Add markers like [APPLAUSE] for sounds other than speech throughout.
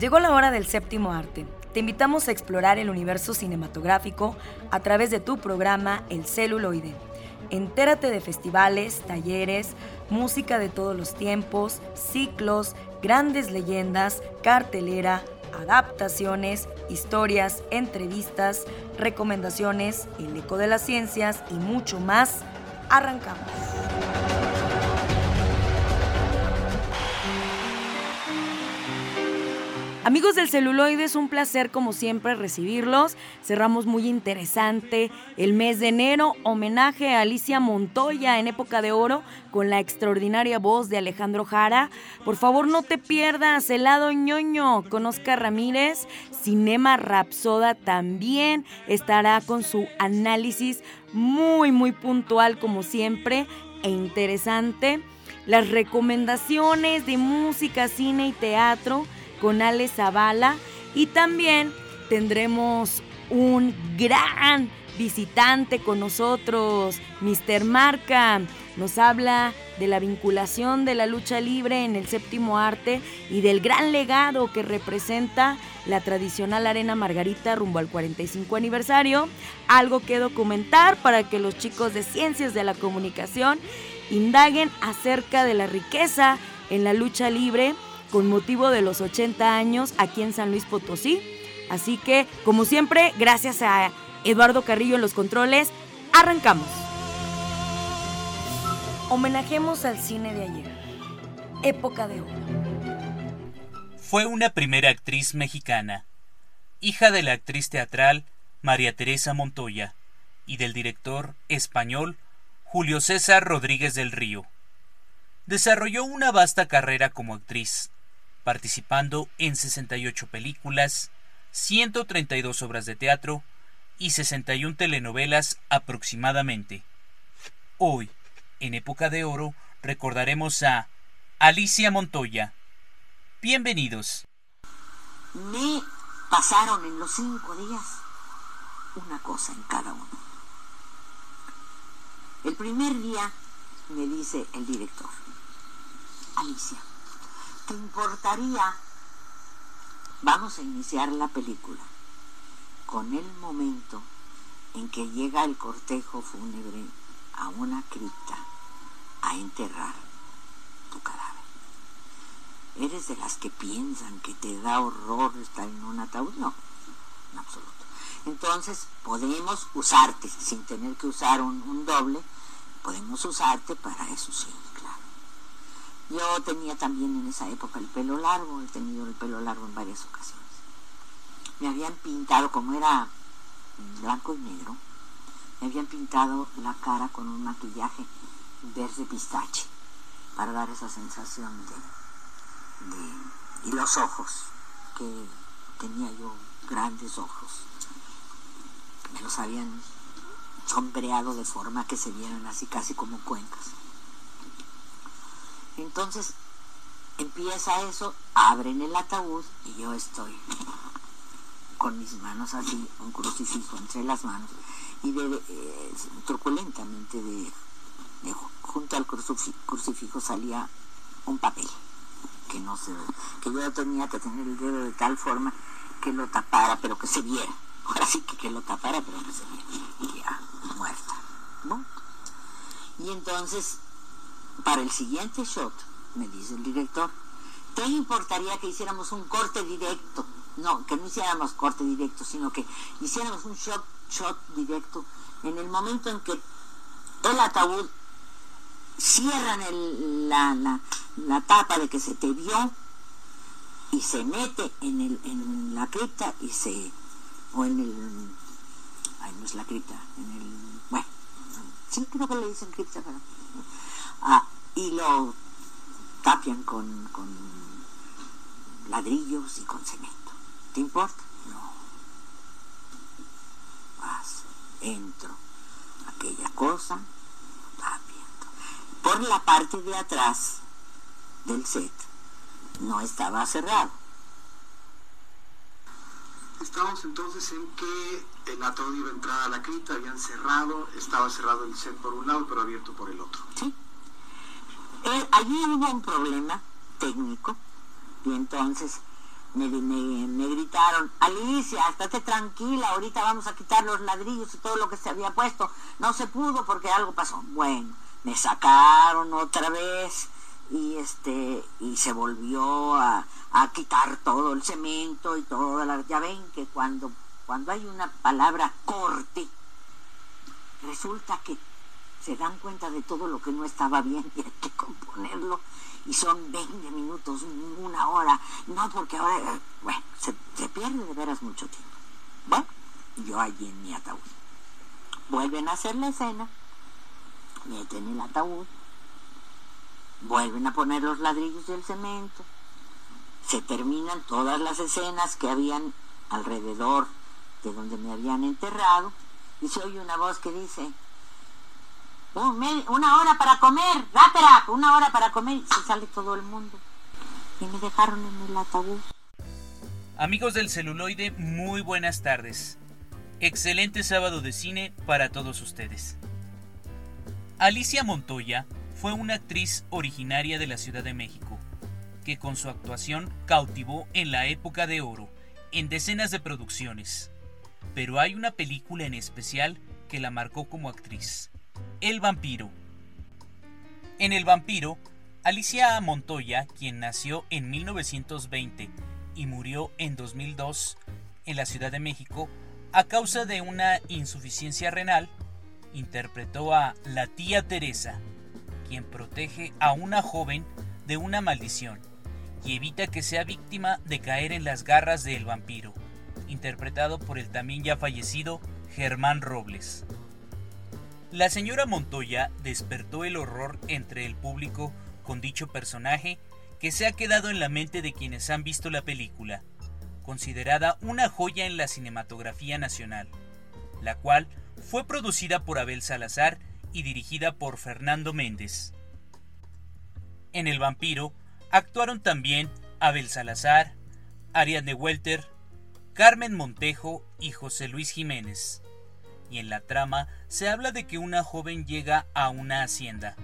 Llegó la hora del séptimo arte. Te invitamos a explorar el universo cinematográfico a través de tu programa El celuloide. Entérate de festivales, talleres, música de todos los tiempos, ciclos, grandes leyendas, cartelera, adaptaciones, historias, entrevistas, recomendaciones, el eco de las ciencias y mucho más. Arrancamos. Amigos del celuloide, es un placer como siempre recibirlos. Cerramos muy interesante el mes de enero, homenaje a Alicia Montoya en época de oro con la extraordinaria voz de Alejandro Jara. Por favor, no te pierdas el lado ñoño con Oscar Ramírez. Cinema Rapsoda también estará con su análisis muy, muy puntual como siempre e interesante. Las recomendaciones de música, cine y teatro con Ale Zavala y también tendremos un gran visitante con nosotros, Mr. Marca. Nos habla de la vinculación de la lucha libre en el séptimo arte y del gran legado que representa la tradicional Arena Margarita rumbo al 45 aniversario. Algo que documentar para que los chicos de Ciencias de la Comunicación indaguen acerca de la riqueza en la lucha libre con motivo de los 80 años aquí en San Luis Potosí. Así que, como siempre, gracias a Eduardo Carrillo en los controles, arrancamos. Homenajemos al cine de ayer. Época de oro. Fue una primera actriz mexicana, hija de la actriz teatral María Teresa Montoya y del director español Julio César Rodríguez del Río. Desarrolló una vasta carrera como actriz, participando en 68 películas, 132 obras de teatro y 61 telenovelas aproximadamente. Hoy, en época de oro, recordaremos a Alicia Montoya. Bienvenidos. Me pasaron en los cinco días una cosa en cada uno. El primer día me dice el director, Alicia, ¿te importaría? Vamos a iniciar la película con el momento en que llega el cortejo fúnebre a una cripta a enterrar tu cadáver. ¿Eres de las que piensan que te da horror estar en un ataúd? No, en absoluto. Entonces podemos usarte sin tener que usar un, un doble, podemos usarte para eso, sí. Yo tenía también en esa época el pelo largo, he tenido el pelo largo en varias ocasiones. Me habían pintado, como era blanco y negro, me habían pintado la cara con un maquillaje verde pistache para dar esa sensación de, de y los ojos, que tenía yo grandes ojos. Me los habían sombreado de forma que se vieran así casi como cuencas. Entonces empieza eso, abren el ataúd y yo estoy [LAUGHS] con mis manos así, un crucifijo entre las manos y de, eh, truculentamente de, junto al crucifijo, salía un papel que no se que yo tenía que tener el dedo de tal forma que lo tapara pero que se viera ahora sí que, que lo tapara pero que se viera y ya muerta ¿no? y entonces para el siguiente shot, me dice el director, ¿te importaría que hiciéramos un corte directo? No, que no hiciéramos corte directo, sino que hiciéramos un shot, shot directo en el momento en que el ataúd cierran la, la, tapa de que se te vio y se mete en, el, en la cripta y se o en el ay no es la cripta en el bueno sí creo que le dicen cripta pero Ah, y lo tapian con, con ladrillos y con cemento. ¿Te importa? No. Paso, entro. Aquella cosa, tapiando. Por la parte de atrás del set no estaba cerrado. Estamos entonces en que el ataúd iba a entrar a la cripta, habían cerrado, estaba cerrado el set por un lado, pero abierto por el otro. Sí. Eh, allí hubo un problema técnico y entonces me, me, gritaron, Alicia, estate tranquila, ahorita vamos a quitar los ladrillos y todo lo que se había puesto. No se pudo porque algo pasó. Bueno, me sacaron otra vez y este y se volvió a, a quitar todo el cemento y toda la ya ven que cuando cuando hay una palabra corte resulta que se dan cuenta de todo lo que no estaba bien y hay que componerlo y son 20 minutos, una hora, no porque ahora, bueno, se, pierde de veras mucho tiempo. Bueno, yo allí en mi ataúd. Vuelven a hacer la escena, meten el ataúd, vuelven a poner los ladrillos y el cemento, se terminan todas las escenas que habían alrededor de donde me habían enterrado y se oye una voz que dice, una hora para comer, rápida, una hora para comer y se sale todo el mundo. Y me dejaron en el ataúd. Amigos del celuloide, muy buenas tardes. Excelente sábado de cine para todos ustedes. Alicia Montoya fue una actriz originaria de la Ciudad de México, que con su actuación cautivó en la época de oro en decenas de producciones. Pero hay una película en especial que la marcó como actriz, el vampiro. En El vampiro, Alicia Montoya, quien nació en 1920 y murió en 2002 en la Ciudad de México a causa de una insuficiencia renal, interpretó a la tía Teresa, quien protege a una joven de una maldición y evita que sea víctima de caer en las garras del vampiro, interpretado por el también ya fallecido Germán Robles. La señora Montoya despertó el horror entre el público con dicho personaje que se ha quedado en la mente de quienes han visto la película, considerada una joya en la cinematografía nacional, la cual fue producida por Abel Salazar y dirigida por Fernando Méndez. En El vampiro actuaron también Abel Salazar, Ariadne Welter, Carmen Montejo y José Luis Jiménez y en la trama se habla de que una joven llega a una hacienda,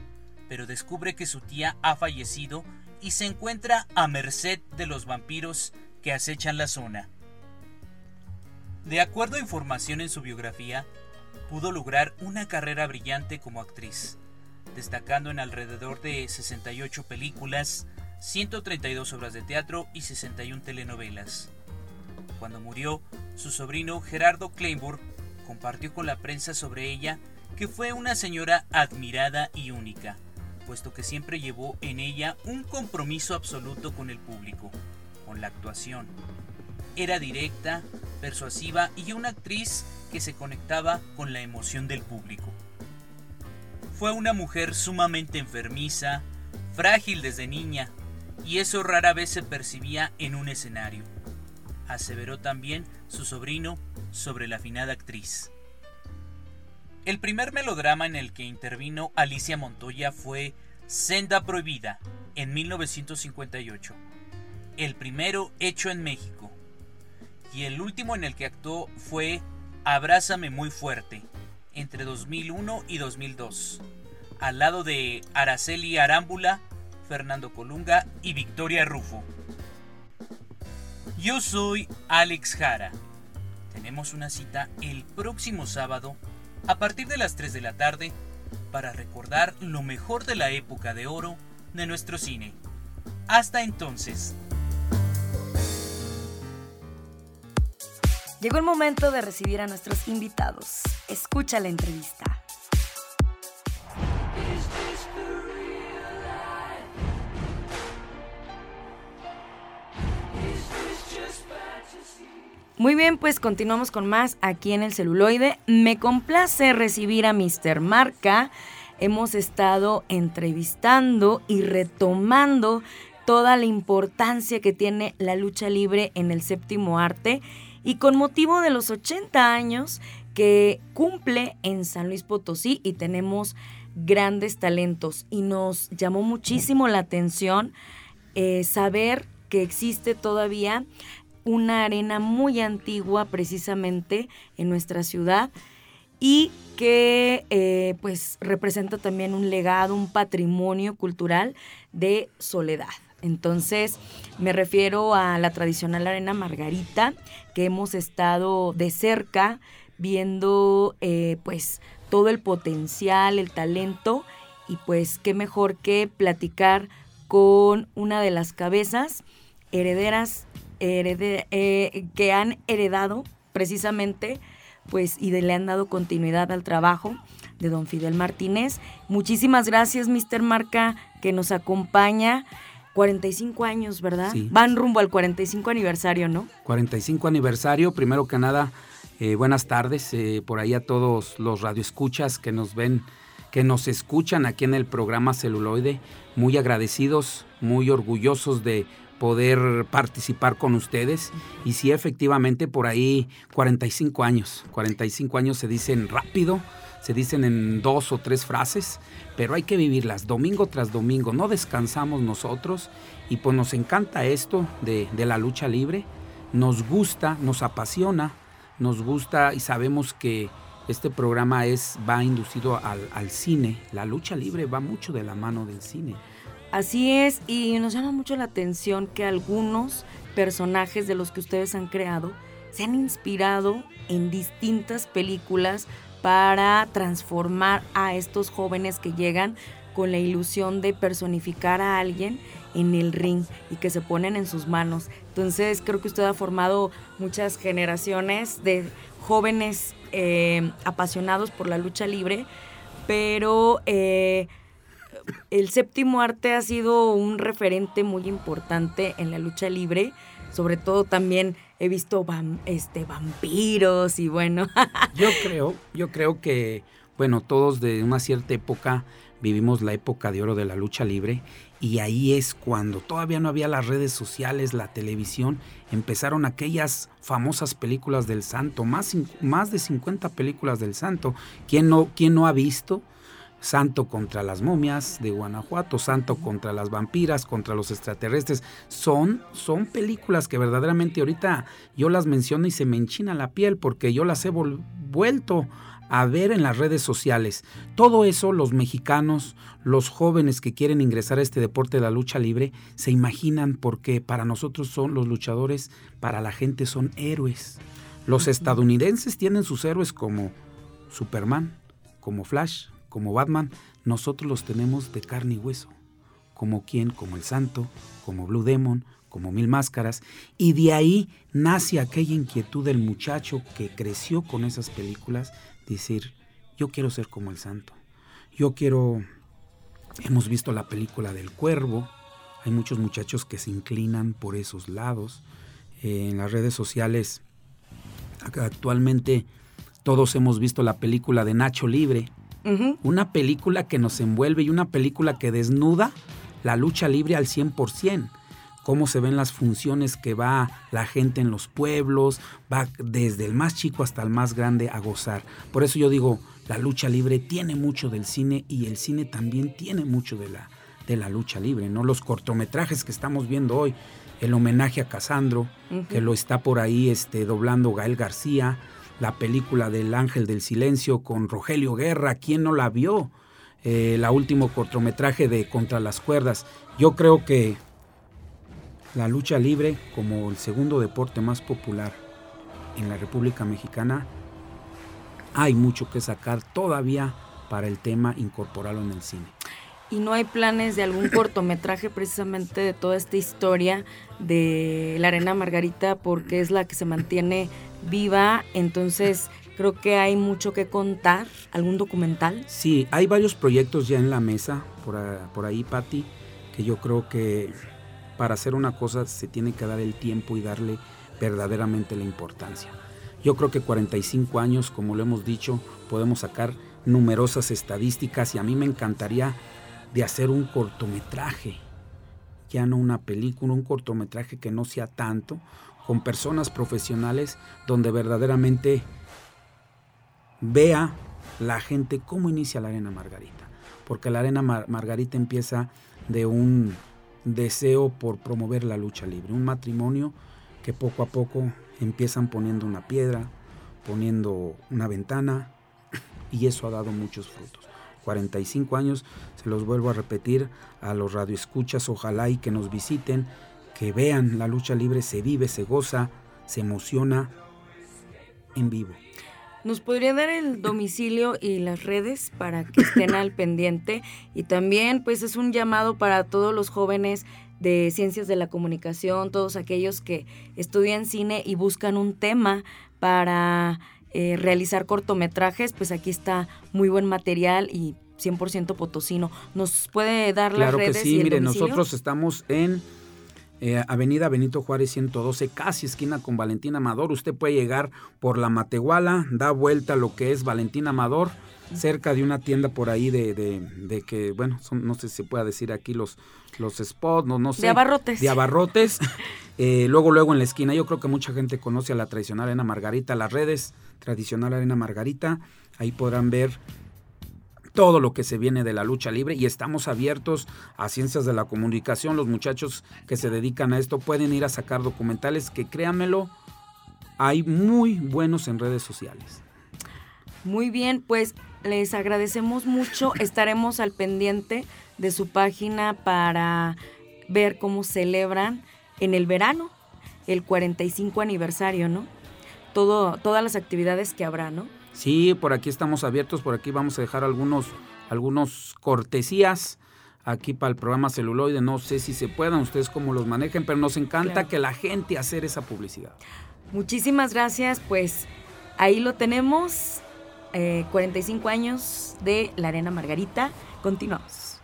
pero descubre que su tía ha fallecido y se encuentra a merced de los vampiros que acechan la zona. De acuerdo a información en su biografía, pudo lograr una carrera brillante como actriz, destacando en alrededor de 68 películas, 132 obras de teatro y 61 telenovelas. Cuando murió, su sobrino Gerardo Kleinburg compartió con la prensa sobre ella que fue una señora admirada y única, puesto que siempre llevó en ella un compromiso absoluto con el público, con la actuación. Era directa, persuasiva y una actriz que se conectaba con la emoción del público. Fue una mujer sumamente enfermiza, frágil desde niña, y eso rara vez se percibía en un escenario. Aseveró también su sobrino sobre la afinada actriz. El primer melodrama en el que intervino Alicia Montoya fue Senda Prohibida, en 1958, el primero hecho en México, y el último en el que actuó fue Abrázame muy fuerte, entre 2001 y 2002, al lado de Araceli Arámbula, Fernando Colunga y Victoria Rufo. Yo soy Alex Jara tenemos una cita el próximo sábado a partir de las 3 de la tarde para recordar lo mejor de la época de oro de nuestro cine. Hasta entonces. Llegó el momento de recibir a nuestros invitados. Escucha la entrevista. Muy bien, pues continuamos con más aquí en el celuloide. Me complace recibir a Mr. Marca. Hemos estado entrevistando y retomando toda la importancia que tiene la lucha libre en el séptimo arte y con motivo de los 80 años que cumple en San Luis Potosí y tenemos grandes talentos y nos llamó muchísimo la atención eh, saber que existe todavía una arena muy antigua precisamente en nuestra ciudad y que eh, pues representa también un legado, un patrimonio cultural de soledad. Entonces, me refiero a la tradicional arena Margarita, que hemos estado de cerca viendo eh, pues todo el potencial, el talento, y pues qué mejor que platicar con una de las cabezas herederas eh, que han heredado precisamente pues y le han dado continuidad al trabajo de don Fidel Martínez. Muchísimas gracias, Mr. Marca, que nos acompaña. 45 años, ¿verdad? Van rumbo al 45 aniversario, ¿no? 45 aniversario, primero que nada, eh, buenas tardes eh, por ahí a todos los radioescuchas que nos ven, que nos escuchan aquí en el programa Celuloide. Muy agradecidos, muy orgullosos de poder participar con ustedes. Y sí, efectivamente, por ahí 45 años. 45 años se dicen rápido, se dicen en dos o tres frases, pero hay que vivirlas domingo tras domingo. No descansamos nosotros y pues nos encanta esto de, la lucha libre. Nos gusta, nos apasiona, nos gusta y sabemos que este programa es, va inducido al, al cine. La lucha libre va mucho de la mano del cine. Así es, y nos llama mucho la atención que algunos personajes de los que ustedes han creado se han inspirado en distintas películas para transformar a estos jóvenes que llegan con la ilusión de personificar a alguien en el ring y que se ponen en sus manos. Entonces creo que usted ha formado muchas generaciones de jóvenes eh, apasionados por la lucha libre, pero eh, el séptimo arte ha sido un referente muy importante en la lucha libre. Sobre todo también he visto este, vampiros y bueno. [LAUGHS] yo creo, yo creo que, bueno, todos de una cierta época vivimos la época de oro de la lucha libre y ahí es cuando todavía no había las redes sociales, la televisión, empezaron aquellas famosas películas del santo, más, más de 50 películas del santo. ¿Quién no, quién no ha visto? Santo contra las momias de Guanajuato, Santo contra las vampiras, contra los extraterrestres. Son, son películas que verdaderamente ahorita yo las menciono y se me enchina la piel porque yo las he vuelto a ver en las redes sociales. Todo eso los mexicanos, los jóvenes que quieren ingresar a este deporte de la lucha libre, se imaginan porque para nosotros son los luchadores, para la gente son héroes. Los estadounidenses tienen sus héroes como Superman, como Flash, como Batman, nosotros los tenemos de carne y hueso. Como quien, como el Santo, como Blue Demon, como Mil Máscaras. Y de ahí nace aquella inquietud del muchacho que creció con esas películas, decir, yo quiero ser como el Santo. Yo quiero... Hemos visto la película del Cuervo. Hay muchos muchachos que se inclinan por esos lados. Eh, en las redes sociales, actualmente todos hemos visto la película de Nacho Libre una película que nos envuelve y una película que desnuda la lucha libre al 100%. Cómo se ven las funciones que va la gente en los pueblos, va desde el más chico hasta el más grande a gozar. Por eso yo digo, la lucha libre tiene mucho del cine y el cine también tiene mucho de la, de la lucha libre, ¿no? Los cortometrajes que estamos viendo hoy, el homenaje a Casandro, que lo está por ahí este, doblando Gael García, la película del Ángel del Silencio con Rogelio Guerra, ¿quién no la vio? Eh, la último cortometraje de Contra las Cuerdas. Yo creo que la lucha libre, como el segundo deporte más popular en la República Mexicana, hay mucho que sacar todavía para el tema incorporarlo en el cine. ¿Y no hay planes de algún cortometraje precisamente de toda esta historia de la Arena Margarita porque es la que se mantiene viva? Entonces creo que hay mucho que contar. ¿Algún documental? Sí, hay varios proyectos ya en la mesa por, por ahí, Patti, que yo creo que para hacer una cosa se tiene que dar el tiempo y darle verdaderamente la importancia. Yo creo que 45 años, como lo hemos dicho, podemos sacar numerosas estadísticas y a mí me encantaría de hacer un cortometraje, ya no una película, un cortometraje que no sea tanto, con personas profesionales donde verdaderamente vea la gente cómo inicia la Arena Margarita. Porque la Arena Margarita empieza de un deseo por promover la lucha libre, un matrimonio que poco a poco empiezan poniendo una piedra, poniendo una ventana y eso ha dado muchos frutos. 45 años, se los vuelvo a repetir a los radioescuchas, ojalá y que nos visiten, que vean la lucha libre, se vive, se goza, se emociona en vivo. ¿Nos podría dar el domicilio y las redes para que estén al [COUGHS] pendiente? Y también, pues, es un llamado para todos los jóvenes de ciencias de la comunicación, todos aquellos que estudian cine y buscan un tema para eh, realizar cortometrajes, pues aquí está muy buen material y 100% potosino. ¿Nos puede dar las redes? Claro que sí, mire, nosotros estamos en eh, Avenida Benito Juárez 112, casi esquina con Valentín Amador. Usted puede llegar por la Matehuala, da vuelta lo que es Valentín Amador, cerca de una tienda por ahí de, de, que, bueno, no sé si se pueda decir aquí los, los spots, no, no sé. De abarrotes. De abarrotes. [LAUGHS] Eh, luego, luego en la esquina, yo creo que mucha gente conoce a la tradicional Arena Margarita, las redes tradicional Arena Margarita. Ahí podrán ver todo lo que se viene de la lucha libre y estamos abiertos a ciencias de la comunicación. Los muchachos que se dedican a esto pueden ir a sacar documentales que créanmelo, hay muy buenos en redes sociales. Muy bien, pues les agradecemos mucho. Estaremos al pendiente de su página para ver cómo celebran en el verano el 45 aniversario, ¿no? Todo, todas las actividades que habrá, ¿no? Sí, por aquí estamos abiertos, por aquí vamos a dejar algunos, algunos cortesías aquí para el programa celuloide. No sé si se puedan, ustedes cómo los manejen, pero nos encanta que la gente hacer esa publicidad. Muchísimas gracias, pues ahí lo tenemos, 45 eh, años de la Arena Margarita. Continuamos.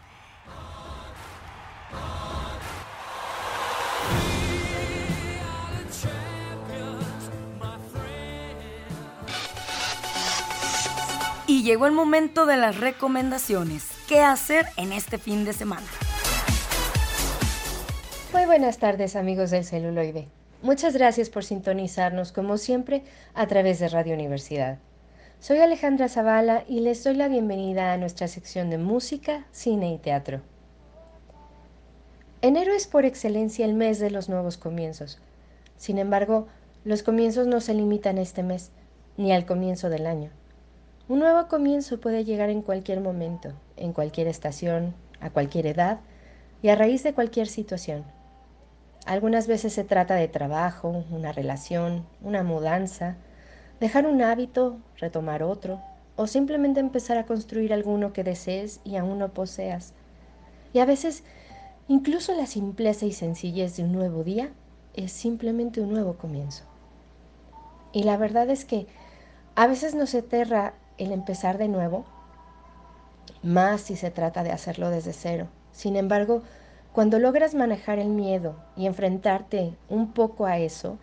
Y llegó el momento de las recomendaciones. ¿Qué hacer en este fin de semana? Muy buenas tardes amigos del celuloide. Muchas gracias por sintonizarnos como siempre a través de Radio Universidad. Soy Alejandra Zavala y les doy la bienvenida a nuestra sección de música, cine y teatro. Enero es por excelencia el mes de los nuevos comienzos. Sin embargo, los comienzos no se limitan a este mes, ni al comienzo del año. Un nuevo comienzo puede llegar en cualquier momento, en cualquier estación, a cualquier edad y a raíz de cualquier situación. Algunas veces se trata de trabajo, una relación, una mudanza, dejar un hábito, retomar otro, o simplemente empezar a construir alguno que desees y aún no poseas. Y a veces, incluso la simpleza y sencillez de un nuevo día es simplemente un nuevo comienzo. Y la verdad es que a veces nos aterra el empezar de nuevo, más si se trata de hacerlo desde cero. Sin embargo, cuando logras manejar el miedo y enfrentarte un poco a eso,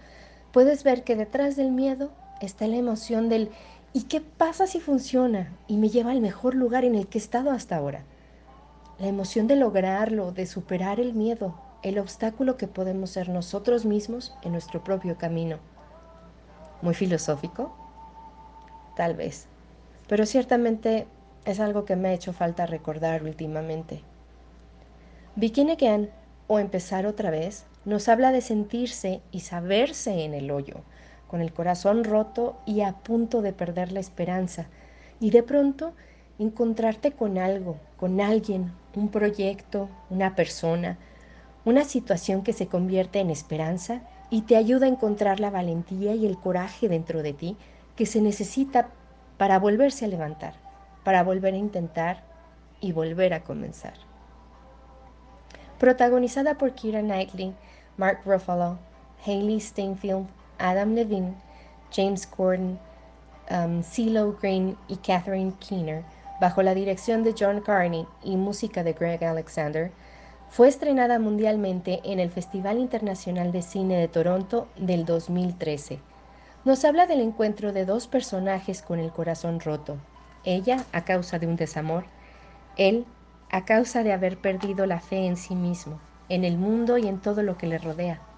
puedes ver que detrás del miedo está la emoción del ¿y qué pasa si funciona y me lleva al mejor lugar en el que he estado hasta ahora? La emoción de lograrlo, de superar el miedo, el obstáculo que podemos ser nosotros mismos en nuestro propio camino. ¿Muy filosófico? Tal vez pero ciertamente es algo que me ha hecho falta recordar últimamente. Begin Again, o empezar otra vez, nos habla de sentirse y saberse en el hoyo, con el corazón roto y a punto de perder la esperanza, y de pronto encontrarte con algo, con alguien, un proyecto, una persona, una situación que se convierte en esperanza y te ayuda a encontrar la valentía y el coraje dentro de ti que se necesita para volverse a levantar, para volver a intentar y volver a comenzar. Protagonizada por Kira Knightley, Mark Ruffalo, Hayley Steinfeld, Adam Levine, James Corden, um, CeeLo Green y Catherine Keener, bajo la dirección de John Carney y música de Greg Alexander, fue estrenada mundialmente en el Festival Internacional de Cine de Toronto del 2013 nos habla del encuentro de dos personajes con el corazón roto, ella a causa de un desamor, él a causa de haber perdido la fe en sí mismo, en el mundo y en todo lo que le rodea.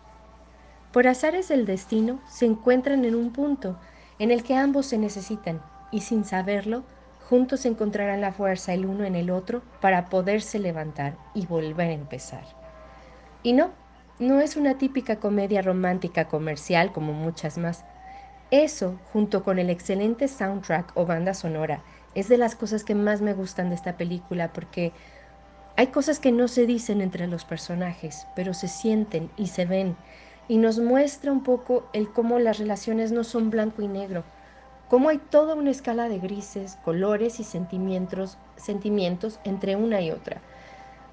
Por azares del destino se encuentran en un punto en el que ambos se necesitan y sin saberlo, juntos encontrarán la fuerza el uno en el otro para poderse levantar y volver a empezar. Y no, no es una típica comedia romántica comercial como muchas más, eso, junto con el excelente soundtrack o banda sonora Es de las cosas que más me gustan de esta película porque hay cosas que no se dicen entre los personajes, pero se sienten y se ven. Y nos muestra un poco el cómo las relaciones no son blanco y negro, cómo hay toda una escala de grises, colores y sentimientos, sentimientos entre una y otra.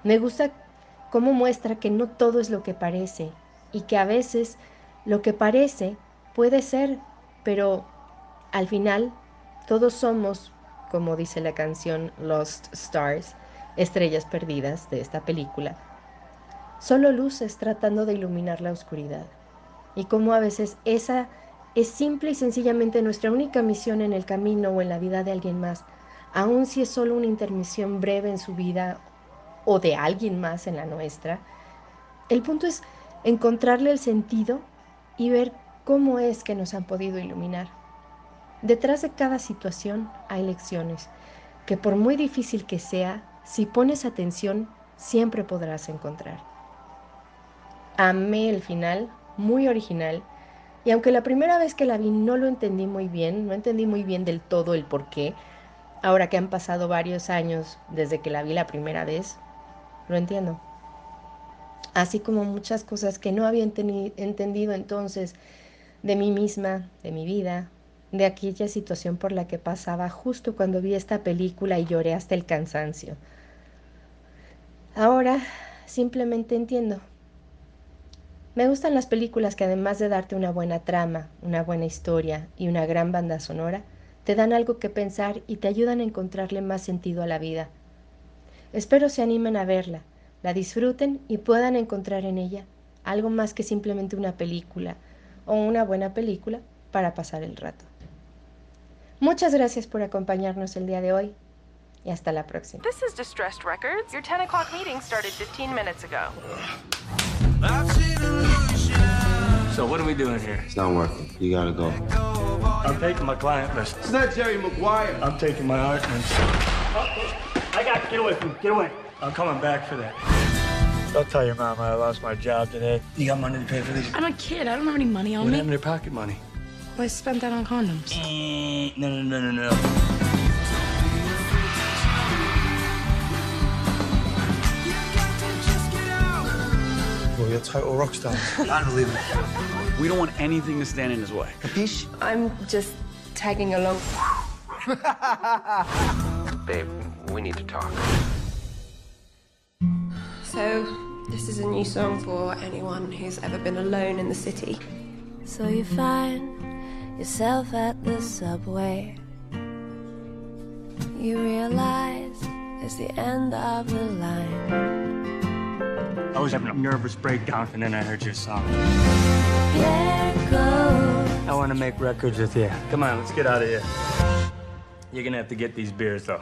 Me gusta cómo muestra que no todo es lo que parece y que a veces lo que parece puede ser, pero al final todos somos, como dice la canción Lost Stars, estrellas perdidas de esta película, solo luces tratando de iluminar la oscuridad. Y cómo a veces esa es simple y sencillamente nuestra única misión en el camino o en la vida de alguien más, aun si es solo una intermisión breve en su vida o de alguien más en la nuestra. El punto es encontrarle el sentido y ver cómo es que nos han podido iluminar. Detrás de cada situación hay lecciones que por muy difícil que sea, si pones atención, siempre podrás encontrar. Amé el final, muy original, y aunque la primera vez que la vi no lo entendí muy bien, no entendí muy bien del todo el por qué, ahora que han pasado varios años desde que la vi la primera vez, lo entiendo. Así como muchas cosas que no había entendido entonces de mí misma, de mi vida, de aquella situación por la que pasaba justo cuando vi esta película y lloré hasta el cansancio. Ahora simplemente entiendo me gustan las películas que además de darte una buena trama, una buena historia y una gran banda sonora, te dan algo que pensar y te ayudan a encontrarle más sentido a la vida. Espero se animen a verla, la disfruten y puedan encontrar en ella algo más que simplemente una película o una buena película para pasar el rato. Muchas gracias por acompañarnos el día de hoy y hasta la próxima. This is Distressed Records. Your 10 o'clock meeting started 15 minutes ago. So what are we doing here? It's not working. You gotta go. I'm taking my client list. It's not Jerry Maguire. I'm taking my Hartman. I got to get away from Get away. I'm coming back for that. Don't tell your mom I lost my job today. You got money to pay for this? I'm a kid. I don't have any money on what me. happened to your pocket money? Well, I spent that on condoms. Eh, no, no, no, no, no. You're a total rock star. [LAUGHS] Unbelievable. We don't want anything to stand in his way. Capiche? I'm just tagging along. Babe, we need to talk. So, this is a new song for anyone who's ever been alone in the city. So you find yourself at the subway. You realize it's the end of the line. I was having a nervous breakdown, and then I heard your song. I want to make records with you. Come on, let's get out of here. You're gonna have to get these beers, though.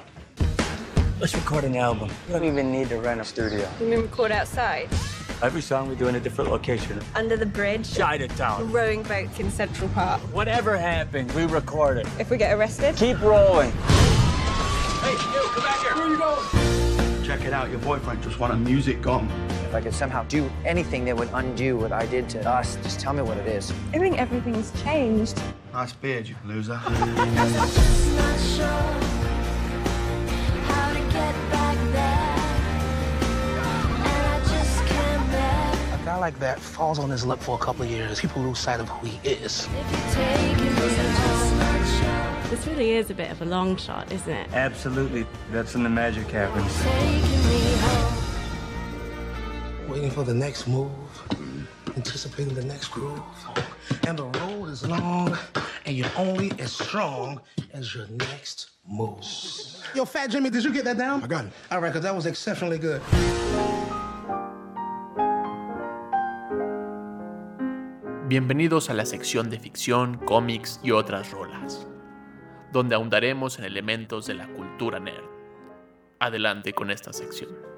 Let's record an album. We don't even need to rent a studio. You mean record outside? Every song we do in a different location. Under the bridge? Chinatown. Rowing boats in Central Park. Whatever happens, we record it. If we get arrested? Keep rolling. Hey, you, come back here. Where are you going? Check it out. Your boyfriend just won a music gong. If I could somehow do anything that would undo what I did to us, just tell me what it is. I think everything's changed. Nice beard, you loser. [LAUGHS] A guy like that falls on his lip for a couple of years. People lose sight of who he is. This really is a bit of a long shot, isn't it? Absolutely. That's when the magic happens. Waiting for the next move, anticipating the next groove. And the road is long, and you're only as strong as your next move. Yo, Fat Jimmy, did you get that down? I got it. All right, because that was exceptionally good. Bienvenidos a la sección de ficción, cómics y otras rolas, donde ahondaremos en elementos de la cultura nerd. Adelante con esta sección.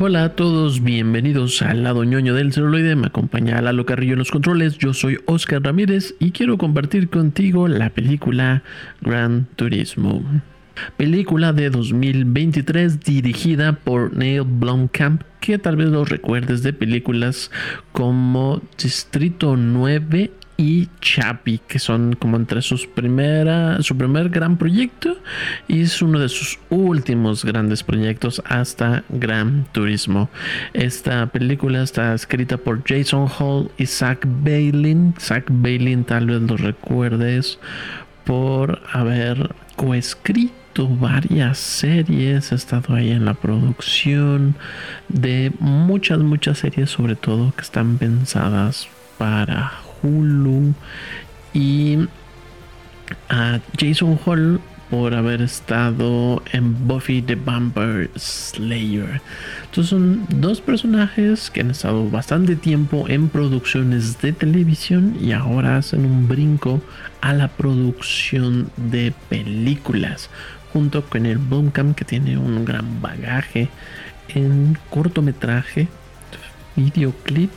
Hola a todos, bienvenidos al lado ñoño del celuloide. Me acompaña Lalo Carrillo en los controles. Yo soy Oscar Ramírez y quiero compartir contigo la película Gran Turismo. película de 2023 dirigida por Neil Blomkamp, que tal vez los recuerdes de películas como Distrito 9 y Chappie, que son como entre sus primera, su primer gran proyecto y es uno de sus últimos grandes proyectos hasta Gran Turismo. Esta película está escrita por Jason Hall y Zach Bailin. Zach Bailin tal vez lo recuerdes por haber coescrito varias series, ha estado ahí en la producción de muchas, muchas series, sobre todo que están pensadas para Hulu y a Jason Hall por haber estado en Buffy the Vampire Slayer. Entonces son dos personajes que han estado bastante tiempo en producciones de televisión y ahora hacen un brinco a la producción de películas junto con el Boomcam que tiene un gran bagaje en cortometraje, videoclip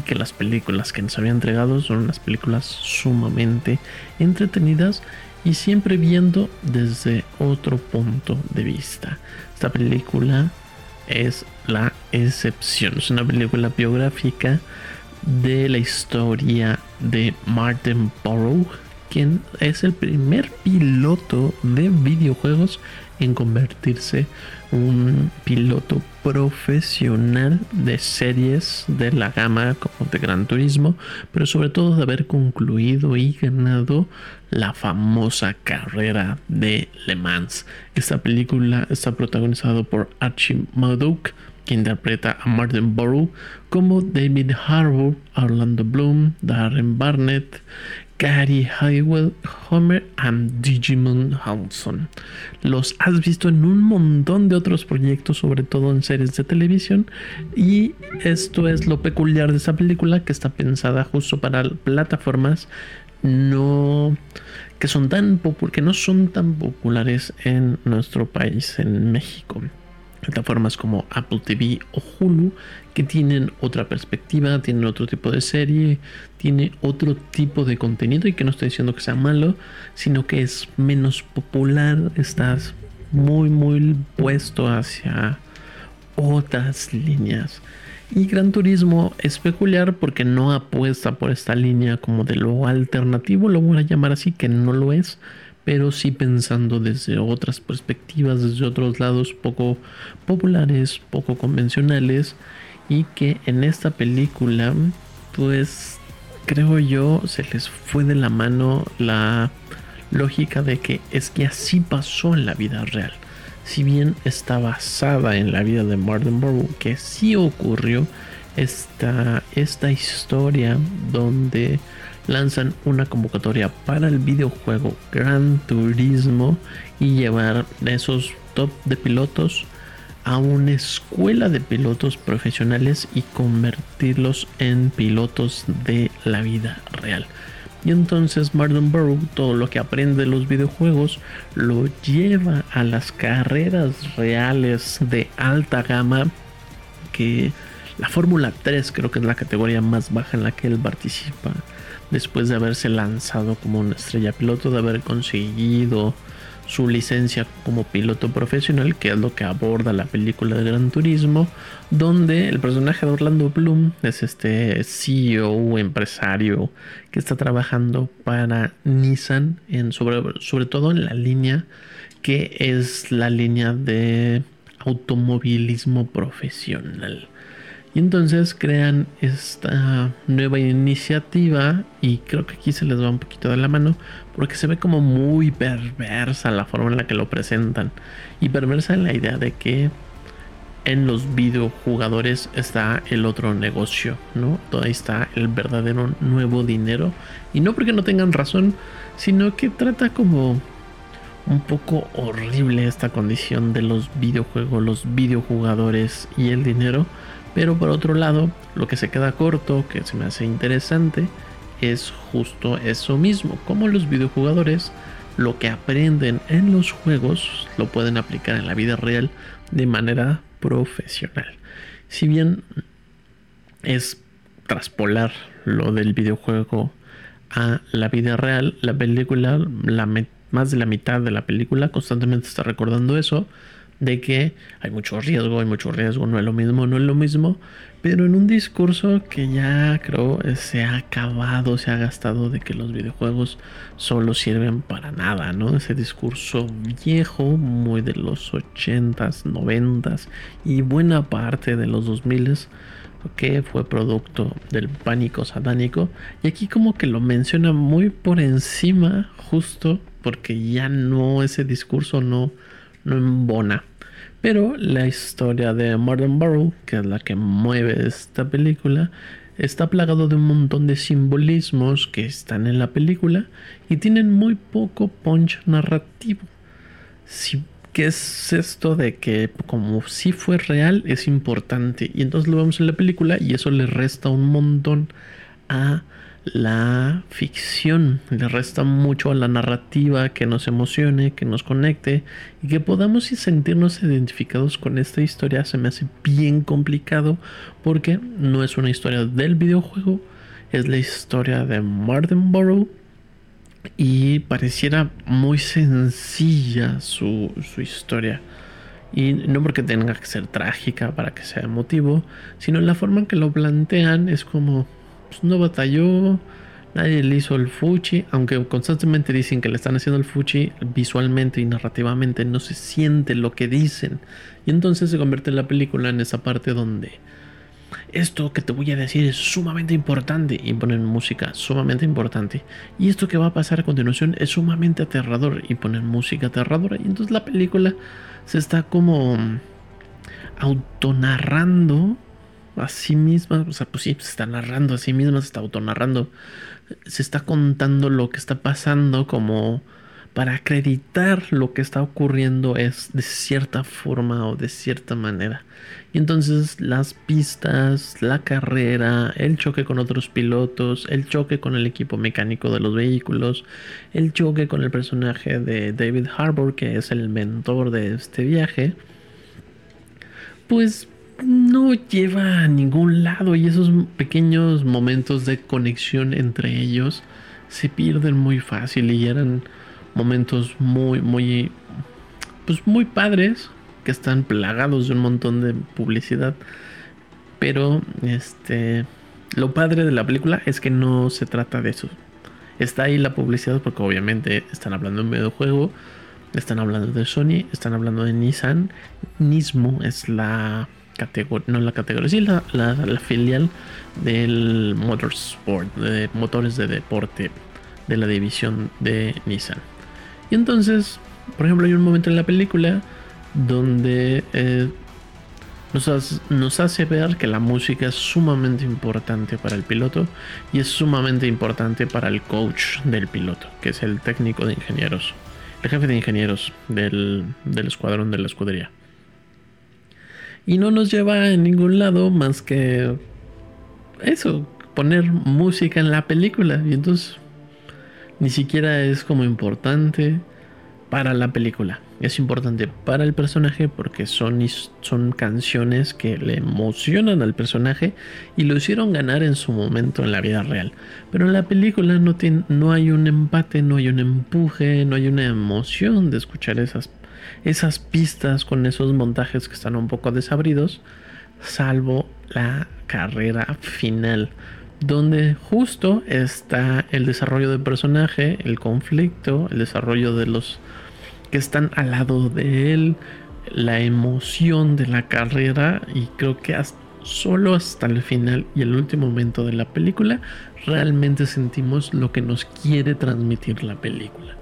que las películas que nos había entregado son unas películas sumamente entretenidas y siempre viendo desde otro punto de vista. Esta película es la excepción, es una película biográfica de la historia de Martin Burrow, quien es el primer piloto de videojuegos en convertirse un piloto profesional de series de la gama como de Gran Turismo, pero sobre todo de haber concluido y ganado la famosa carrera de Le Mans. Esta película está protagonizada por Archie Murdoch, que interpreta a Martin Burrow, como David Harbour, Orlando Bloom, Darren Barnett, Gary Highwell, Homer and Digimon Hanson. Los has visto en un montón de otros proyectos, sobre todo en series de televisión, y esto es lo peculiar de esta película que está pensada justo para plataformas no que son tan que no son tan populares en nuestro país, en México plataformas como Apple TV o Hulu que tienen otra perspectiva, tienen otro tipo de serie, tiene otro tipo de contenido y que no estoy diciendo que sea malo, sino que es menos popular, estás muy muy puesto hacia otras líneas. Y Gran Turismo es peculiar porque no apuesta por esta línea como de lo alternativo, lo voy a llamar así, que no lo es, pero sí pensando desde otras perspectivas, desde otros lados poco populares, poco convencionales y que en esta película pues creo yo se les fue de la mano la lógica de que es que así pasó en la vida real. Si bien está basada en la vida de Martin Burrow, que sí ocurrió esta, esta historia donde lanzan una convocatoria para el videojuego Gran Turismo y llevar esos top de pilotos a una escuela de pilotos profesionales y convertirlos en pilotos de la vida real. Y entonces Martin Burrow todo lo que aprende de los videojuegos lo lleva a las carreras reales de alta gama que la Fórmula 3 creo que es la categoría más baja en la que él participa después de haberse lanzado como una estrella piloto, de haber conseguido su licencia como piloto profesional, que es lo que aborda la película de Gran Turismo, donde el personaje de Orlando Bloom es este CEO empresario que está trabajando para Nissan, en sobre, sobre todo en la línea que es la línea de automovilismo profesional. Y entonces crean esta nueva iniciativa y creo que aquí se les va un poquito de la mano porque se ve como muy perversa la forma en la que lo presentan. Y perversa la idea de que en los videojugadores está el otro negocio, ¿no? Ahí está el verdadero nuevo dinero. Y no porque no tengan razón, sino que trata como un poco horrible esta condición de los videojuegos, los videojugadores y el dinero pero por otro lado, lo que se queda corto, que se me hace interesante, es justo eso mismo. Como los videojugadores lo que aprenden en los juegos lo pueden aplicar en la vida real de manera profesional. Si bien es traspolar lo del videojuego a la vida real, la película la más de la mitad de la película constantemente está recordando eso, de que hay mucho riesgo, hay mucho riesgo, no es lo mismo, no es lo mismo, pero en un discurso que ya creo se ha acabado, se ha gastado de que los videojuegos solo sirven para nada, ¿no? Ese discurso viejo, muy de los 80s, 90s y buena parte de los 2000s que fue producto del pánico satánico y aquí como que lo menciona muy por encima justo porque ya no ese discurso no no embona pero la historia de Martin Barrow, que es la que mueve esta película, está plagado de un montón de simbolismos que están en la película y tienen muy poco punch narrativo. Si, ¿Qué es esto de que como si fue real es importante? Y entonces lo vemos en la película y eso le resta un montón a la ficción, le resta mucho a la narrativa que nos emocione, que nos conecte y que podamos sentirnos identificados con esta historia se me hace bien complicado porque no es una historia del videojuego, es la historia de Martin Burrow y pareciera muy sencilla su, su historia. Y no porque tenga que ser trágica para que sea emotivo, sino la forma en que lo plantean es como pues, no batalló, nadie le hizo el fuchi, aunque constantemente dicen que le están haciendo el fuchi, visualmente y narrativamente no se siente lo que dicen. Y entonces se convierte en la película en esa parte donde esto que te voy a decir es sumamente importante y ponen música sumamente importante. Y esto que va a pasar a continuación es sumamente aterrador y ponen música aterradora. Y entonces la película se está como autonarrando a sí misma, o sea, pues sí, se está narrando a sí misma, se está autonarrando, se está contando lo que está pasando como para acreditar lo que está ocurriendo es de cierta forma o de cierta manera. Y entonces las pistas, la carrera, el choque con otros pilotos, el choque con el equipo mecánico de los vehículos, el choque con el personaje de David Harbour, que es el mentor de este viaje, pues no lleva a ningún lado y esos pequeños momentos de conexión entre ellos se pierden muy fácil y eran momentos muy muy pues muy padres que están plagados de un montón de publicidad. Pero este lo padre de la película es que no se trata de eso. Está ahí la publicidad porque obviamente están hablando de un videojuego están hablando de Sony están hablando de Nissan. Nismo es la categoría, no la categoría, sí la, la, filial del Motorsport, de motores de deporte de la división de Nissan. Y entonces, por ejemplo, hay un momento en la película donde eh, nos, nos, hace ver que la música es sumamente importante para el piloto y es sumamente importante para el coach del piloto, que es el técnico de ingenieros, el jefe de ingenieros del, del escuadrón de la escudería y no nos lleva a ningún lado más que eso, poner música en la película y entonces ni siquiera es como importante para la película. Es importante para el personaje porque son, son canciones que le emocionan al personaje y lo hicieron ganar en su momento en la vida real. Pero en la película no, tiene, no hay un empate, no hay un empuje, no hay una emoción de escuchar esas esas pistas con esos montajes que están un poco desabridos, salvo la carrera final, donde justo está el desarrollo del personaje, el conflicto, el desarrollo de los que están al lado de él, la emoción de la carrera y creo que solo hasta el final y el último momento de la película realmente sentimos lo que nos quiere transmitir la película.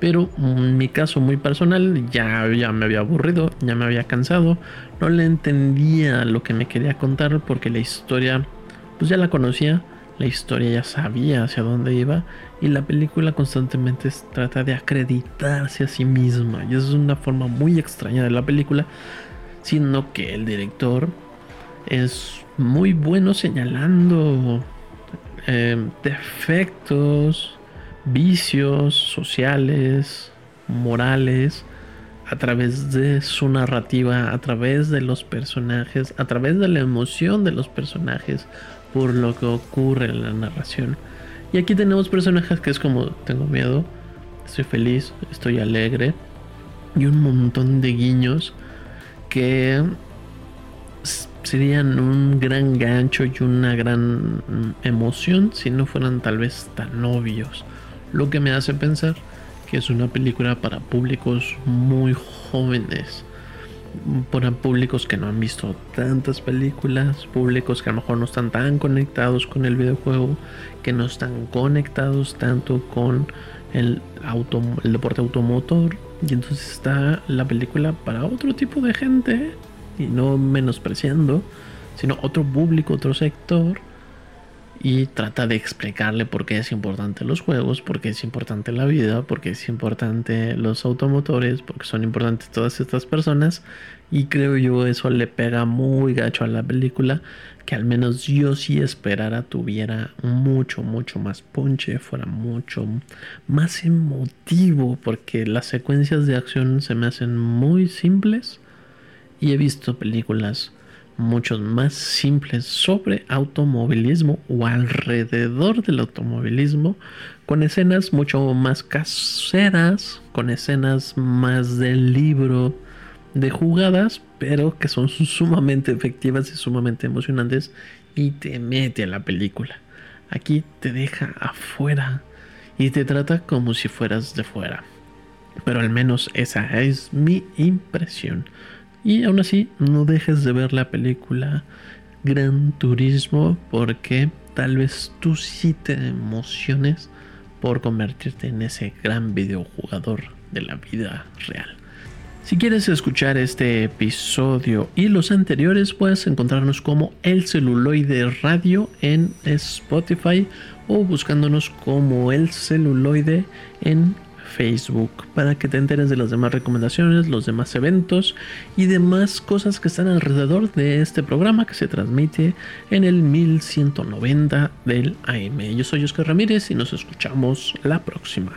Pero en mi caso muy personal ya, ya me había aburrido, ya me había cansado, no le entendía lo que me quería contar porque la historia pues ya la conocía, la historia ya sabía hacia dónde iba y la película constantemente trata de acreditarse a sí misma y es una forma muy extraña de la película, sino que el director es muy bueno señalando eh, defectos, vicios sociales, morales, a través de su narrativa, a través de los personajes, a través de la emoción de los personajes por lo que ocurre en la narración. Y aquí tenemos personajes que es como, tengo miedo, estoy feliz, estoy alegre y un montón de guiños que serían un gran gancho y una gran emoción si no fueran tal vez tan obvios. Lo que me hace pensar que es una película para públicos muy jóvenes. Para públicos que no han visto tantas películas, públicos que a lo mejor no están tan conectados con el videojuego, que no están conectados tanto con el, auto, el deporte automotor. Y entonces está la película para otro tipo de gente, y no menospreciando, sino otro público, otro sector y trata de explicarle por qué es importante los juegos, por qué es importante la vida, por qué es importante los automotores, porque son importantes todas estas personas. Y creo yo eso le pega muy gacho a la película que al menos yo sí esperara tuviera mucho mucho más ponche, fuera mucho más emotivo porque las secuencias de acción se me hacen muy simples. Y he visto películas muchos más simples sobre automovilismo o alrededor del automovilismo, con escenas mucho más caseras, con escenas más del libro de jugadas, pero que son [LAUGHS] sumamente efectivas y sumamente emocionantes y te mete a la película. Aquí te deja afuera y te trata como si fueras de fuera. Pero al menos esa es mi impresión. Y aún así, no dejes de ver la película Gran Turismo porque tal vez tú sí te emociones por convertirte en ese gran videojugador de la vida real. Si quieres escuchar este episodio y los anteriores, puedes encontrarnos como El Celuloide Radio en Spotify o buscándonos como El Celuloide en Facebook para que te enteres de las demás recomendaciones, los demás eventos y demás cosas que están alrededor de este programa que se transmite en el 1190 del AM. Yo soy Oscar Ramírez y nos escuchamos la próxima.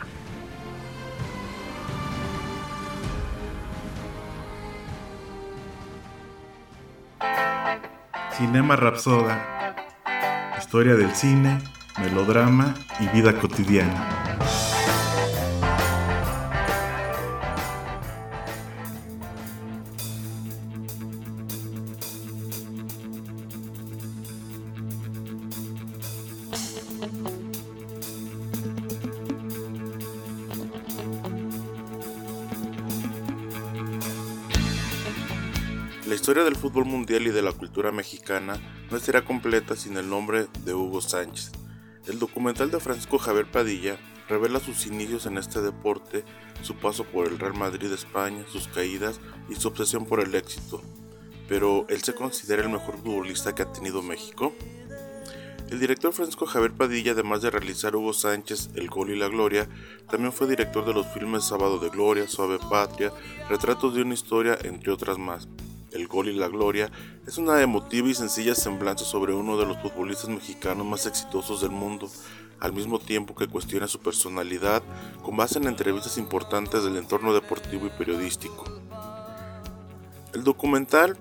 Cinema Rapsoda. Historia del cine, melodrama y vida cotidiana. Historia del fútbol mundial y de la cultura mexicana no será completa sin el nombre de Hugo Sánchez. El documental de Francisco Javier Padilla revela sus inicios en este deporte, su paso por el Real Madrid de España, sus caídas y su obsesión por el éxito. Pero, ¿él se considera el mejor futbolista que ha tenido México? El director Francisco Javier Padilla, además de realizar Hugo Sánchez, El Gol y la Gloria, también fue director de los filmes Sábado de Gloria, Suave Patria, Retratos de una Historia, entre otras más. El gol y la gloria es una emotiva y sencilla semblanza sobre uno de los futbolistas mexicanos más exitosos del mundo, al mismo tiempo que cuestiona su personalidad con base en entrevistas importantes del entorno deportivo y periodístico. El documental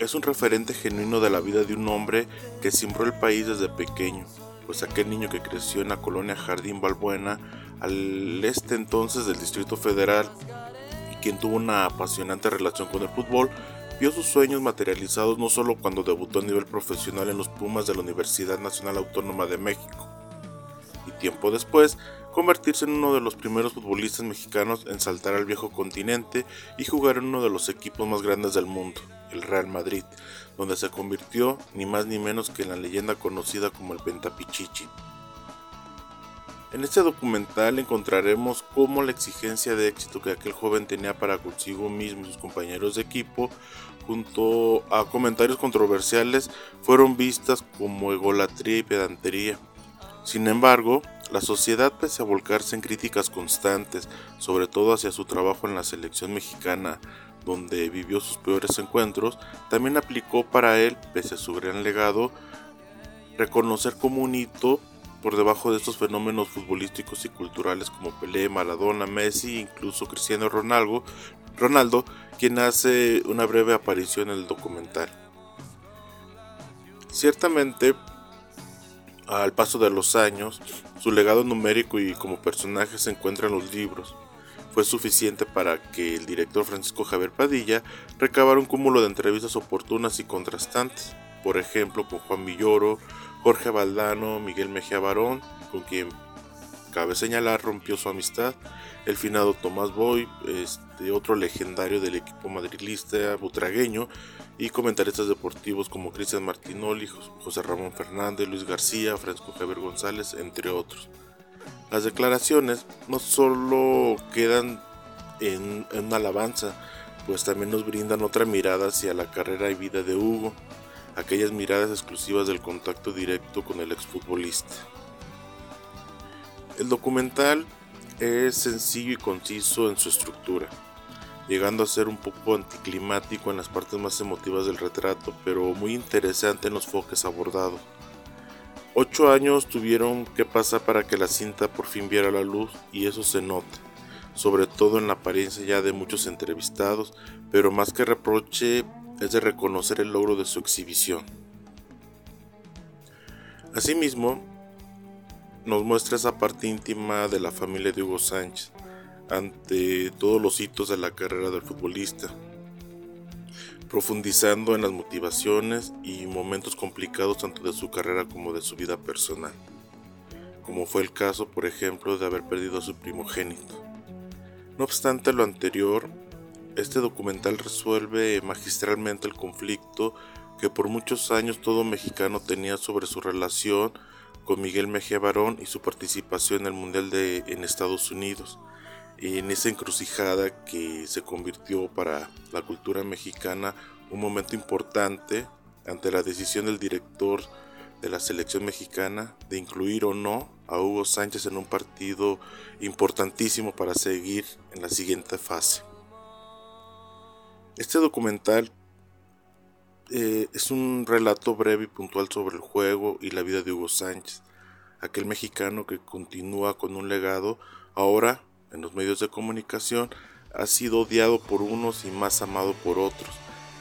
es un referente genuino de la vida de un hombre que simbró el país desde pequeño, pues aquel niño que creció en la colonia Jardín Balbuena, al este entonces del Distrito Federal, y quien tuvo una apasionante relación con el fútbol, vio sus sueños materializados no solo cuando debutó a nivel profesional en los Pumas de la Universidad Nacional Autónoma de México, y tiempo después convertirse en uno de los primeros futbolistas mexicanos en saltar al viejo continente y jugar en uno de los equipos más grandes del mundo, el Real Madrid, donde se convirtió ni más ni menos que en la leyenda conocida como el Pentapichichi. En este documental encontraremos cómo la exigencia de éxito que aquel joven tenía para consigo mismo y sus compañeros de equipo, junto a comentarios controversiales, fueron vistas como egolatría y pedantería. Sin embargo, la sociedad, pese a volcarse en críticas constantes, sobre todo hacia su trabajo en la selección mexicana, donde vivió sus peores encuentros, también aplicó para él, pese a su gran legado, reconocer como un hito por debajo de estos fenómenos futbolísticos y culturales como Pelé, Maradona, Messi, incluso Cristiano Ronaldo, Ronaldo, quien hace una breve aparición en el documental. Ciertamente, Al paso de los años, su legado numérico y como personaje se encuentra en los libros. Fue suficiente para que el director Francisco Javier Padilla recabara un cúmulo de entrevistas oportunas y contrastantes, por ejemplo con Juan Villoro, Jorge Valdano, Miguel Mejía Barón, con quien cabe señalar rompió su amistad, el finado Tomás Boy, este, otro legendario del equipo madrilista butragueño, y comentaristas deportivos como Cristian Martinoli, José Ramón Fernández, Luis García, Francisco Javier González, entre otros. Las declaraciones no solo quedan en, en una alabanza, pues también nos brindan otra mirada hacia la carrera y vida de Hugo, aquellas miradas exclusivas del contacto directo con el exfutbolista. El documental es sencillo y conciso en su estructura llegando a ser un poco anticlimático en las partes más emotivas del retrato, pero muy interesante en los foques abordados. Ocho años tuvieron que pasar para que la cinta por fin viera la luz y eso se nota, sobre todo en la apariencia ya de muchos entrevistados, pero más que reproche es de reconocer el logro de su exhibición. Asimismo, nos muestra esa parte íntima de la familia de Hugo Sánchez, ante todos los hitos de la carrera del futbolista, profundizando en las motivaciones y momentos complicados tanto de su carrera como de su vida personal, como fue el caso, por ejemplo, de haber perdido a su primogénito. No obstante lo anterior, este documental resuelve magistralmente el conflicto que por muchos años todo mexicano tenía sobre su relación con Miguel Mejía Barón y su participación en el Mundial de, en Estados Unidos, en esa encrucijada que se convirtió para la cultura mexicana un momento importante ante la decisión del director de la selección mexicana de incluir o no a Hugo Sánchez en un partido importantísimo para seguir en la siguiente fase. Este documental eh, es un relato breve y puntual sobre el juego y la vida de Hugo Sánchez, aquel mexicano que continúa con un legado ahora en los medios de comunicación ha sido odiado por unos y más amado por otros.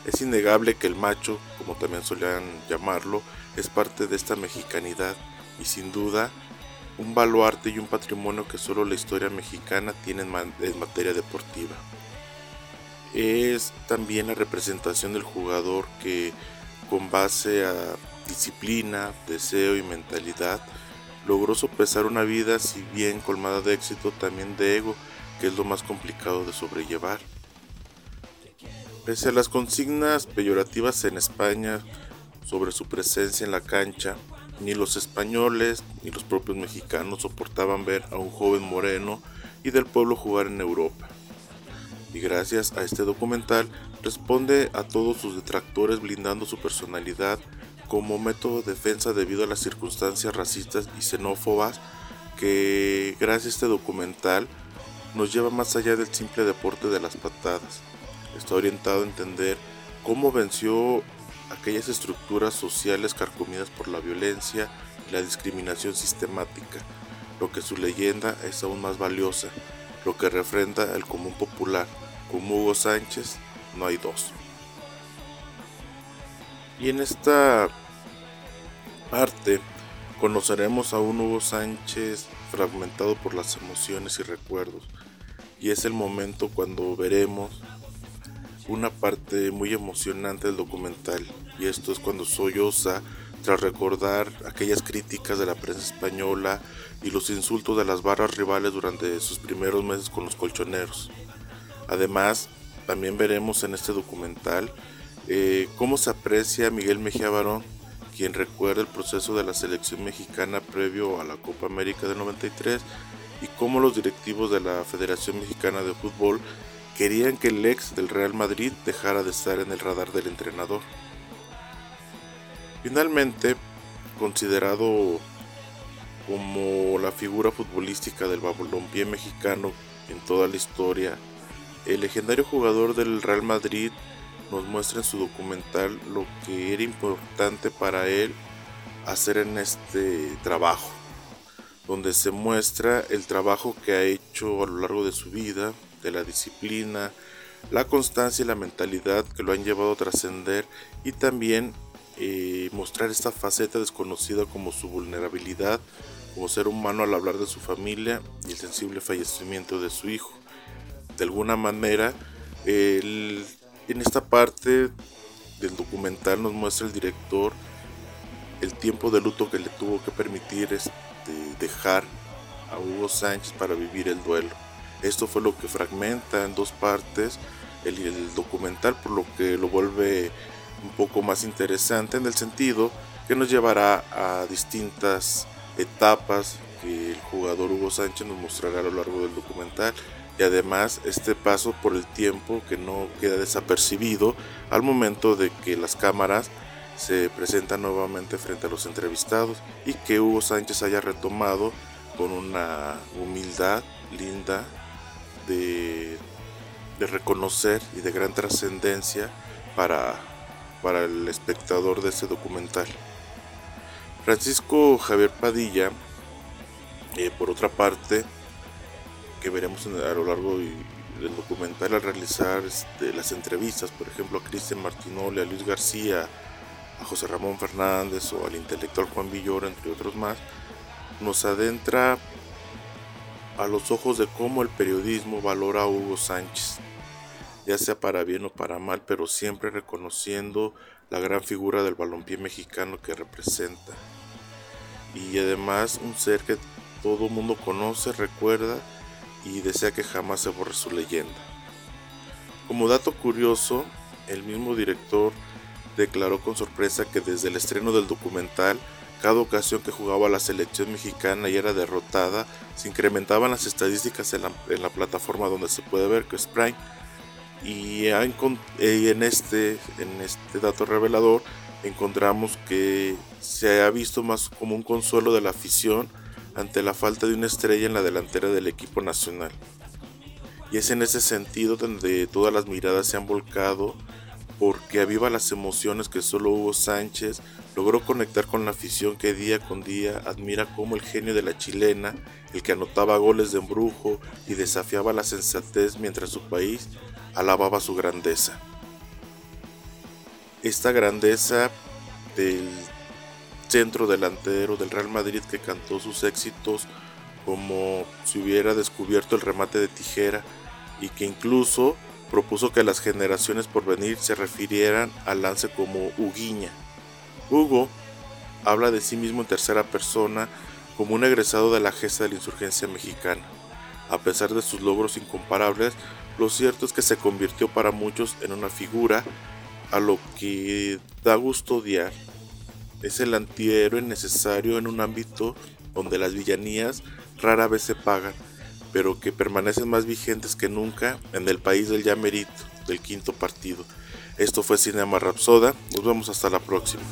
Es innegable que el macho, como también solían llamarlo, es parte de esta mexicanidad y sin duda un baluarte y un patrimonio que solo la historia mexicana tiene en, materia deportiva. Es también la representación del jugador que con base a disciplina, deseo y mentalidad logró sopesar una vida, si bien colmada de éxito, también de ego, que es lo más complicado de sobrellevar. Pese a las consignas peyorativas en España sobre su presencia en la cancha, ni los españoles ni los propios mexicanos soportaban ver a un joven moreno y del pueblo jugar en Europa. Y gracias a este documental responde a todos sus detractores blindando su personalidad como método de defensa debido a las circunstancias racistas y xenófobas que gracias a este documental nos lleva más allá del simple deporte de las patadas. Está orientado a entender cómo venció aquellas estructuras sociales carcomidas por la violencia y la discriminación sistemática, lo que su leyenda es aún más valiosa, lo que refrenda el común popular. Como Hugo Sánchez, no hay dos. Y en esta parte conoceremos a un Hugo Sánchez fragmentado por las emociones y recuerdos. Y es el momento cuando veremos una parte muy emocionante del documental. Y esto es cuando Soyosa, tras recordar aquellas críticas de la prensa española y los insultos de las barras rivales durante sus primeros meses con los colchoneros. Además, también veremos en este documental eh, cómo se aprecia Miguel Mejía Barón, quien recuerda el proceso de la selección mexicana previo a la Copa América del 93 y cómo los directivos de la Federación Mexicana de Fútbol querían que el ex del Real Madrid dejara de estar en el radar del entrenador. Finalmente, considerado como la figura futbolística del balompié mexicano en toda la historia, el legendario jugador del Real Madrid nos muestra en su documental lo que era importante para él hacer en este trabajo, donde se muestra el trabajo que ha hecho a lo largo de su vida, de la disciplina, la constancia y la mentalidad que lo han llevado a trascender y también eh, mostrar esta faceta desconocida como su vulnerabilidad como ser humano al hablar de su familia y el sensible fallecimiento de su hijo. De alguna manera, en esta parte del documental nos muestra el director el tiempo de luto que le tuvo que permitir este, dejar a Hugo Sánchez para vivir el duelo. Esto fue lo que fragmenta en dos partes el, el documental, por lo que lo vuelve un poco más interesante en el sentido que nos llevará a distintas etapas que el jugador Hugo Sánchez nos mostrará a lo largo del documental. Y además este paso por el tiempo que no queda desapercibido al momento de que las cámaras se presentan nuevamente frente a los entrevistados y que Hugo Sánchez haya retomado con una humildad linda de, de reconocer y de gran trascendencia para, para el espectador de este documental. Francisco Javier Padilla, eh, por otra parte, que veremos a lo largo del documental al realizar este, las entrevistas, por ejemplo, a Cristian Martinoli, a Luis García, a José Ramón Fernández o al intelectual Juan Villoro, entre otros más, nos adentra a los ojos de cómo el periodismo valora a Hugo Sánchez, ya sea para bien o para mal, pero siempre reconociendo la gran figura del balompié mexicano que representa y además un ser que todo mundo conoce, recuerda y desea que jamás se borre su leyenda. Como dato curioso, el mismo director declaró con sorpresa que desde el estreno del documental, cada ocasión que jugaba la selección mexicana y era derrotada, se incrementaban las estadísticas en la, plataforma donde se puede ver que es. Y en este, en este dato revelador encontramos que se ha visto más como un consuelo de la afición ante la falta de una estrella en la delantera del equipo nacional. Y es en ese sentido donde todas las miradas se han volcado porque aviva las emociones que solo Hugo Sánchez logró conectar con la afición que día con día admira como el genio de la chilena, el que anotaba goles de embrujo y desafiaba la sensatez mientras su país alababa su grandeza esta grandeza del centro delantero del Real Madrid que cantó sus éxitos como si hubiera descubierto el remate de tijera y que incluso propuso que las generaciones por venir se refirieran al lance como Huguiña. Hugo habla de sí mismo en tercera persona como un egresado de la gesta de la insurgencia mexicana. A pesar de sus logros incomparables, lo cierto es que se convirtió para muchos en una figura a lo que da gusto odiar. Es el antihéroe necesario en un ámbito donde las villanías rara vez se pagan, pero que permanecen más vigentes que nunca en el país del Yamerito, del quinto partido. Esto fue Cinema Rapsoda, nos vemos hasta la próxima.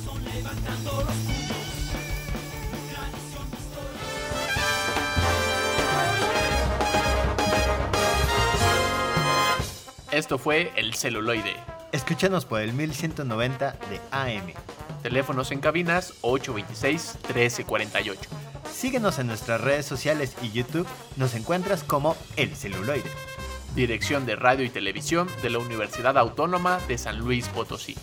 Esto fue El Celuloide Escúchanos por el 1190 de AM. Teléfonos en cabinas 826-1348. Síguenos en nuestras redes sociales y YouTube. Nos encuentras como El Celuloide. Dirección de Radio y Televisión de la Universidad Autónoma de San Luis Potosí.